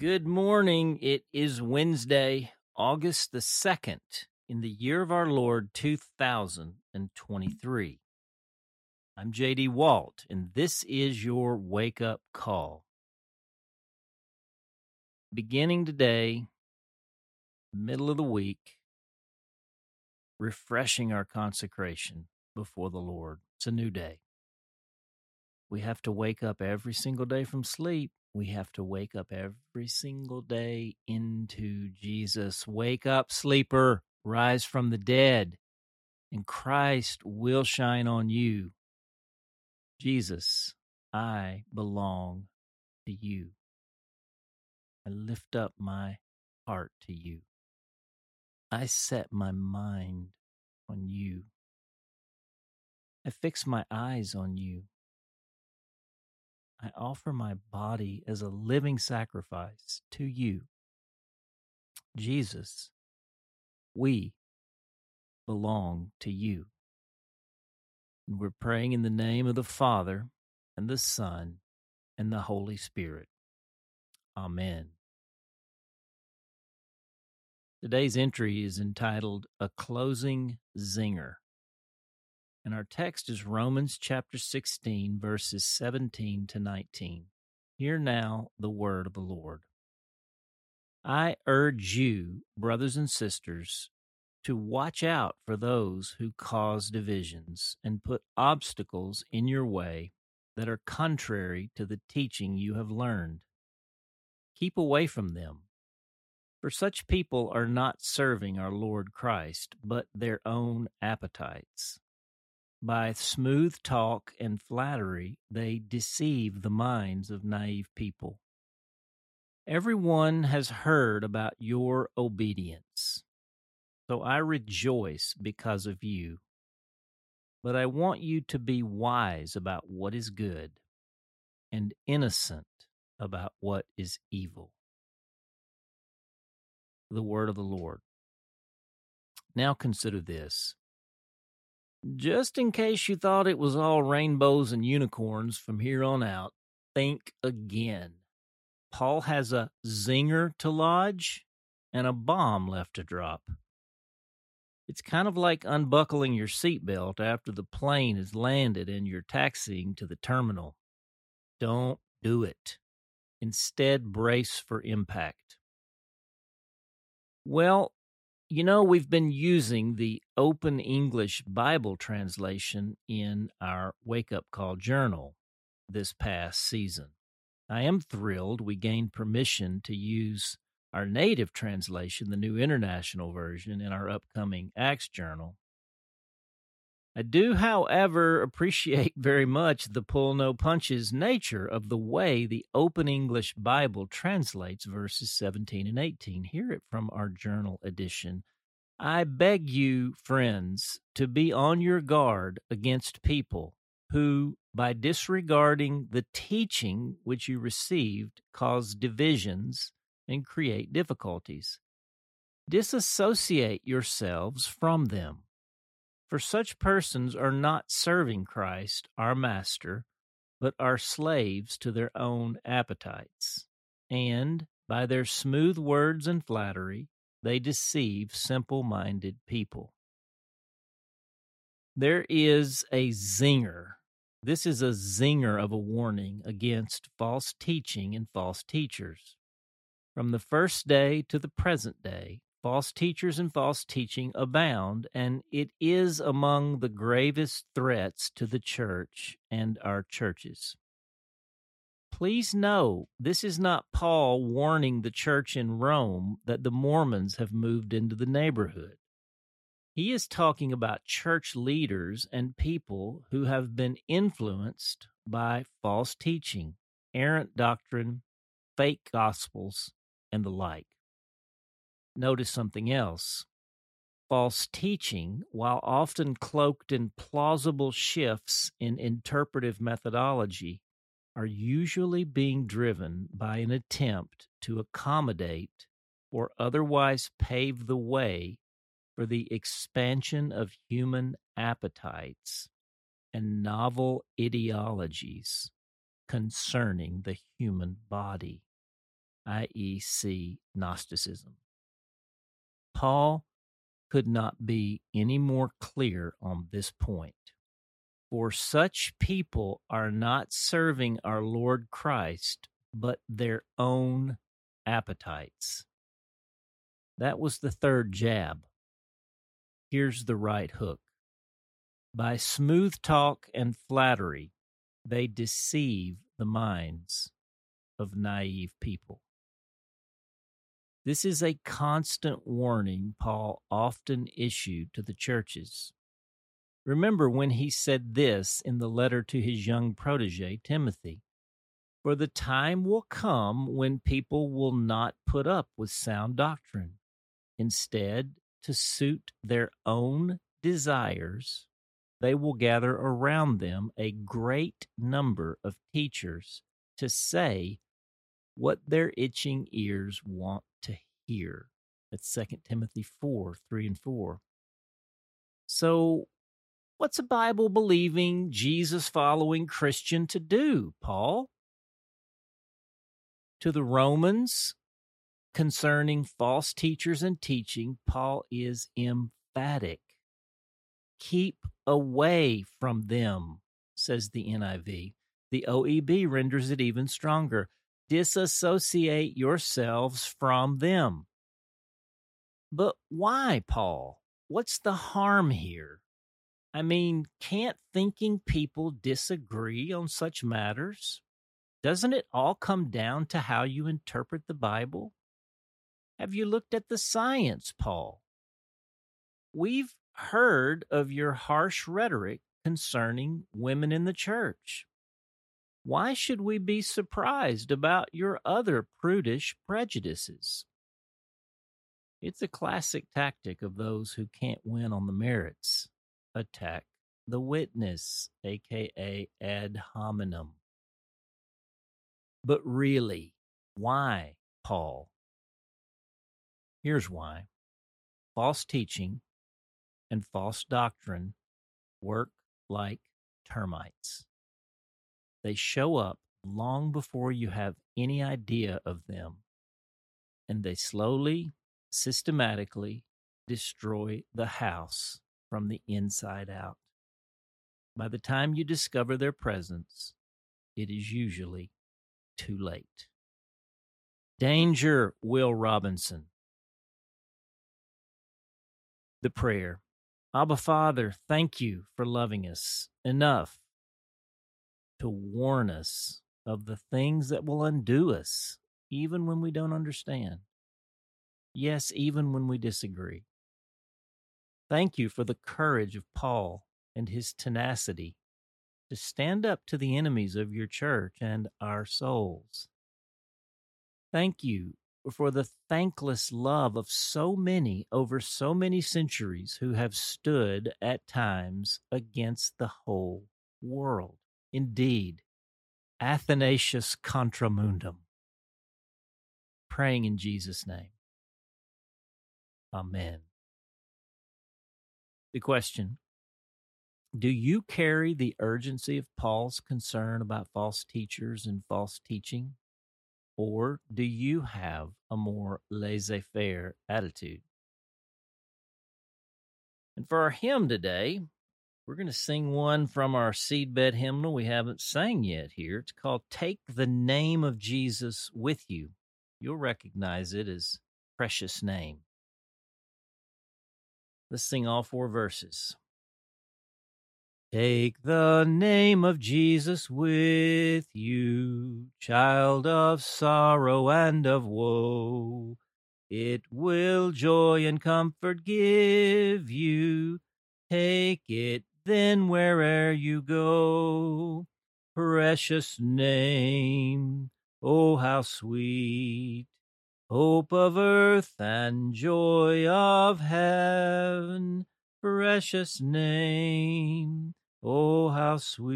Good morning. It is Wednesday, August the 2nd, in the year of our Lord 2023. I'm JD Walt, and this is your wake up call. Beginning today, middle of the week, refreshing our consecration before the Lord. It's a new day. We have to wake up every single day from sleep. We have to wake up every single day into Jesus. Wake up, sleeper, rise from the dead, and Christ will shine on you. Jesus, I belong to you. I lift up my heart to you. I set my mind on you. I fix my eyes on you. I offer my body as a living sacrifice to you. Jesus, we belong to you. And we're praying in the name of the Father and the Son and the Holy Spirit. Amen. Today's entry is entitled A Closing Zinger. And our text is Romans chapter 16, verses 17 to 19. Hear now the word of the Lord. I urge you, brothers and sisters, to watch out for those who cause divisions and put obstacles in your way that are contrary to the teaching you have learned. Keep away from them. For such people are not serving our Lord Christ, but their own appetites. By smooth talk and flattery, they deceive the minds of naive people. Everyone has heard about your obedience, so I rejoice because of you. But I want you to be wise about what is good and innocent about what is evil. The word of the Lord. Now consider this just in case you thought it was all rainbows and unicorns from here on out, think again. Paul has a zinger to lodge and a bomb left to drop. It's kind of like unbuckling your seatbelt after the plane has landed and you're taxiing to the terminal. Don't do it. Instead, brace for impact. Well, you know, we've been using the Open English Bible translation in our Wake Up Call journal this past season. I am thrilled we gained permission to use our native translation, the New International Version, in our upcoming Acts journal. I do, however, appreciate very much the pull no punches nature of the way the Open English Bible translates verses 17 and 18. Hear it from our journal edition. I beg you, friends, to be on your guard against people who, by disregarding the teaching which you received, cause divisions and create difficulties. Disassociate yourselves from them for such persons are not serving Christ, our Master, but are slaves to their own appetites. And, by their smooth words and flattery, they deceive simple minded people. There is a zinger. This is a zinger of a warning against false teaching and false teachers. From the first day to the present day, False teachers and false teaching abound, and it is among the gravest threats to the church and our churches. Please know this is not Paul warning the church in Rome that the Mormons have moved into the neighborhood. He is talking about church leaders and people who have been influenced by false teaching, errant doctrine, fake gospels, and the like notice something else. False teaching, while often cloaked in plausible shifts in interpretive methodology, are usually being driven by an attempt to accommodate or otherwise pave the way for the expansion of human appetites and novel ideologies concerning the human body. i.e., see Gnosticism. Paul could not be any more clear on this point. For such people are not serving our Lord Christ, but their own appetites. That was the third jab. Here's the right hook. By smooth talk and flattery, they deceive the minds of naive people. This is a constant warning Paul often issued to the churches. Remember when he said this in the letter to his young protege, Timothy For the time will come when people will not put up with sound doctrine. Instead, to suit their own desires, they will gather around them a great number of teachers to say what their itching ears want to hear. That's 2 Timothy 4 3 and 4. So, what's a Bible believing, Jesus following Christian to do, Paul? To the Romans concerning false teachers and teaching, Paul is emphatic. Keep away from them, says the NIV. The OEB renders it even stronger disassociate yourselves from them. But why, Paul? What's the harm here? I mean, can't thinking people disagree on such matters? Doesn't it all come down to how you interpret the Bible? Have you looked at the science, Paul? We've heard of your harsh rhetoric concerning women in the church. Why should we be surprised about your other prudish prejudices? It's a classic tactic of those who can't win on the merits. Attack the witness, aka ad hominem. But really, why, Paul? Here's why false teaching and false doctrine work like termites. They show up long before you have any idea of them, and they slowly, systematically destroy the house from the inside out. By the time you discover their presence, it is usually too late. Danger, Will Robinson. The prayer Abba Father, thank you for loving us enough to warn us of the things that will undo us, even when we don't understand. Yes, even when we disagree. Thank you for the courage of Paul and his tenacity to stand up to the enemies of your church and our souls. Thank you for the thankless love of so many over so many centuries who have stood at times against the whole world. Indeed, Athanasius contra mundum. Praying in Jesus' name. Amen. The question Do you carry the urgency of Paul's concern about false teachers and false teaching? Or do you have a more laissez faire attitude? And for our hymn today, we're going to sing one from our seedbed hymnal we haven't sang yet here. It's called Take the Name of Jesus with You. You'll recognize it as Precious Name. Let's sing all four verses. Take the name of Jesus with you, child of sorrow and of woe. It will joy and comfort give you. Take it then where'er you go. Precious name, oh how sweet, hope of earth and joy of heaven. Precious name, oh how sweet,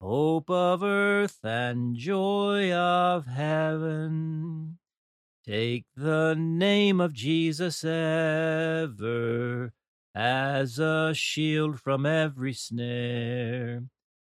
hope of earth and joy of heaven. Take the name of Jesus ever as a shield from every snare.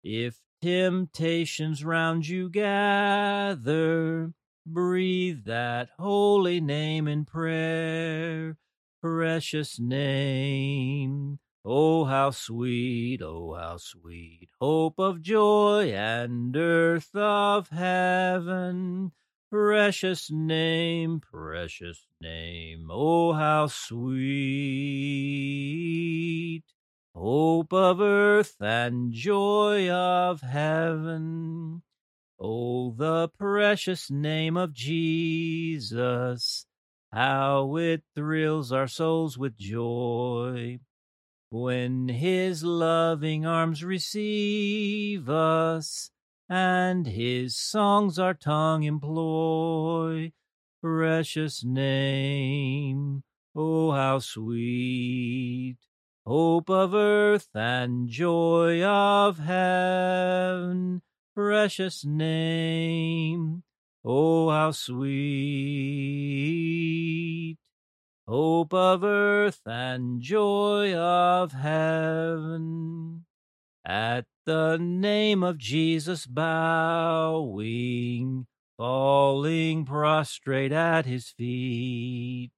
If temptations round you gather, breathe that holy name in prayer, precious name. Oh, how sweet, oh, how sweet, hope of joy and earth of heaven. Precious name, precious name, oh, how sweet. Hope of earth and joy of heaven. Oh, the precious name of Jesus, how it thrills our souls with joy. When his loving arms receive us, and his songs our tongue employ, precious name, oh how sweet, hope of earth and joy of heaven, precious name, oh how sweet. Hope of earth and joy of heaven. At the name of Jesus bowing, falling prostrate at his feet.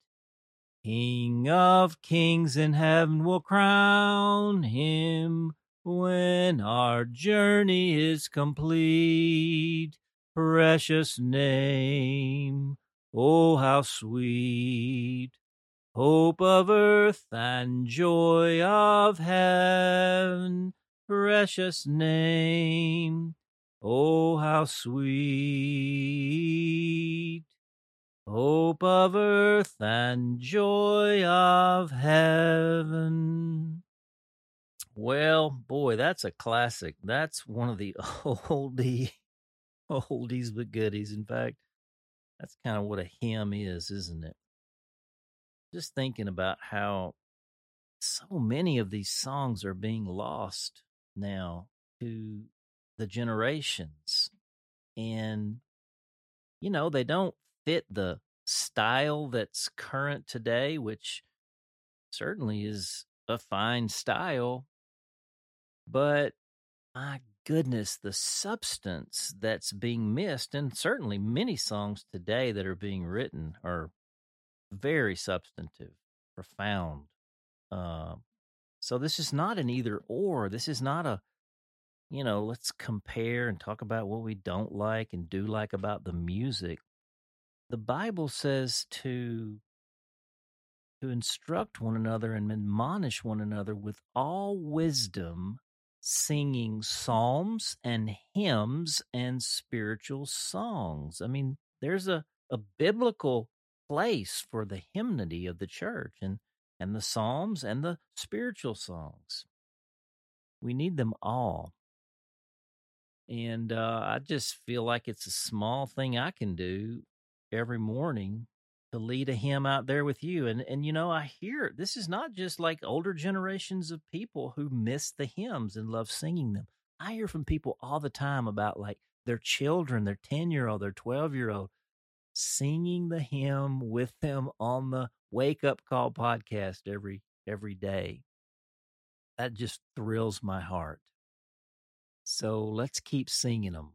King of kings in heaven will crown him when our journey is complete. Precious name, oh how sweet hope of earth and joy of heaven, precious name. Oh, how sweet! Hope of earth and joy of heaven. Well, boy, that's a classic. That's one of the oldie, oldies but goodies. In fact, that's kind of what a hymn is, isn't it? just thinking about how so many of these songs are being lost now to the generations. And, you know, they don't fit the style that's current today, which certainly is a fine style. But my goodness, the substance that's being missed, and certainly many songs today that are being written are very substantive, profound. Uh, so this is not an either or. This is not a, you know, let's compare and talk about what we don't like and do like about the music. The Bible says to to instruct one another and admonish one another with all wisdom, singing psalms and hymns and spiritual songs. I mean, there's a, a biblical place for the hymnody of the church and, and the psalms and the spiritual songs. We need them all. And uh, I just feel like it's a small thing I can do every morning to lead a hymn out there with you. And and you know, I hear this is not just like older generations of people who miss the hymns and love singing them. I hear from people all the time about like their children, their 10 year old, their 12 year old singing the hymn with them on the wake up call podcast every every day. That just thrills my heart. So let's keep singing them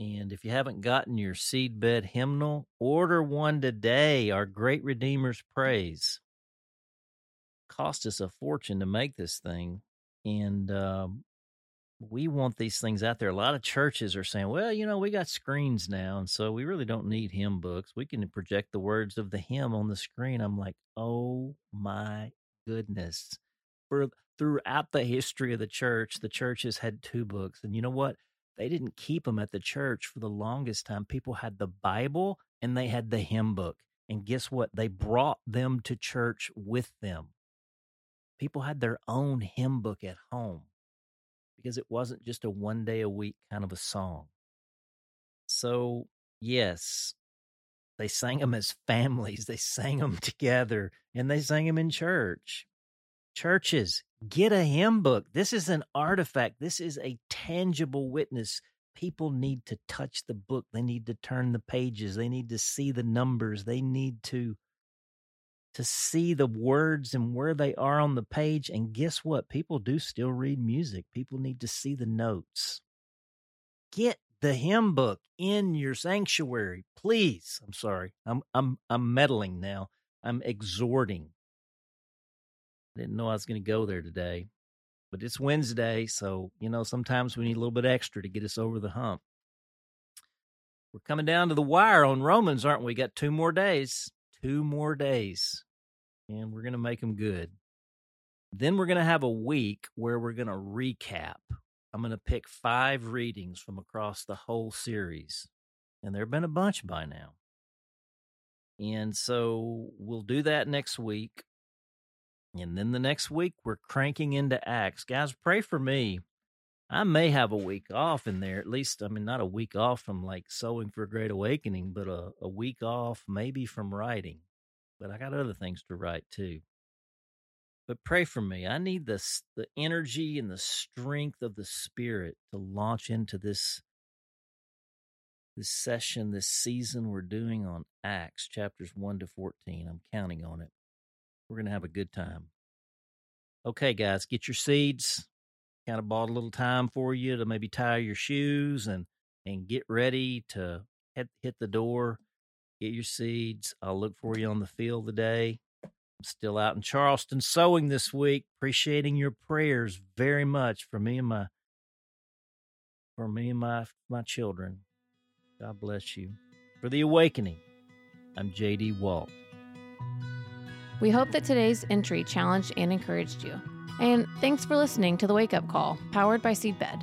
and if you haven't gotten your seedbed hymnal order one today our great redeemer's praise. Cost us a fortune to make this thing and um, we want these things out there. A lot of churches are saying, well, you know, we got screens now, and so we really don't need hymn books. We can project the words of the hymn on the screen. I'm like, oh my goodness. For throughout the history of the church, the church has had two books. And you know what? They didn't keep them at the church for the longest time. People had the Bible and they had the hymn book. And guess what? They brought them to church with them. People had their own hymn book at home because it wasn't just a one day a week kind of a song. So, yes, they sang them as families, they sang them together, and they sang them in church. Churches, get a hymn book. This is an artifact, this is a tangible witness. People need to touch the book, they need to turn the pages, they need to see the numbers, they need to to see the words and where they are on the page. And guess what? People do still read music. People need to see the notes. get the hymn book in your sanctuary, please. I'm sorry. I'm I'm I'm meddling now. I'm exhorting. I didn't know I was going to go there today, but it's Wednesday, so you know sometimes we need a little bit extra to get us over the hump. We're coming down to the wire on Romans, aren't we? Got two more days. Two more days. And we're going to make them good. Then we're going to have a week where we're going to recap. I'm going to pick five readings from across the whole series. And there have been a bunch by now. And so we'll do that next week. And then the next week, we're cranking into Acts. Guys, pray for me. I may have a week off in there, at least, I mean, not a week off from like sowing for a great awakening, but a, a week off maybe from writing. But I got other things to write too. But pray for me. I need this the energy and the strength of the spirit to launch into this this session, this season we're doing on Acts chapters 1 to 14. I'm counting on it. We're going to have a good time. Okay, guys, get your seeds. Kind of bought a little time for you to maybe tie your shoes and and get ready to hit, hit the door. Get your seeds. I'll look for you on the field today. I'm still out in Charleston sowing this week. Appreciating your prayers very much for me and my for me and my my children. God bless you. For the awakening, I'm JD Walt. We hope that today's entry challenged and encouraged you. And thanks for listening to the Wake Up Call, powered by Seedbed.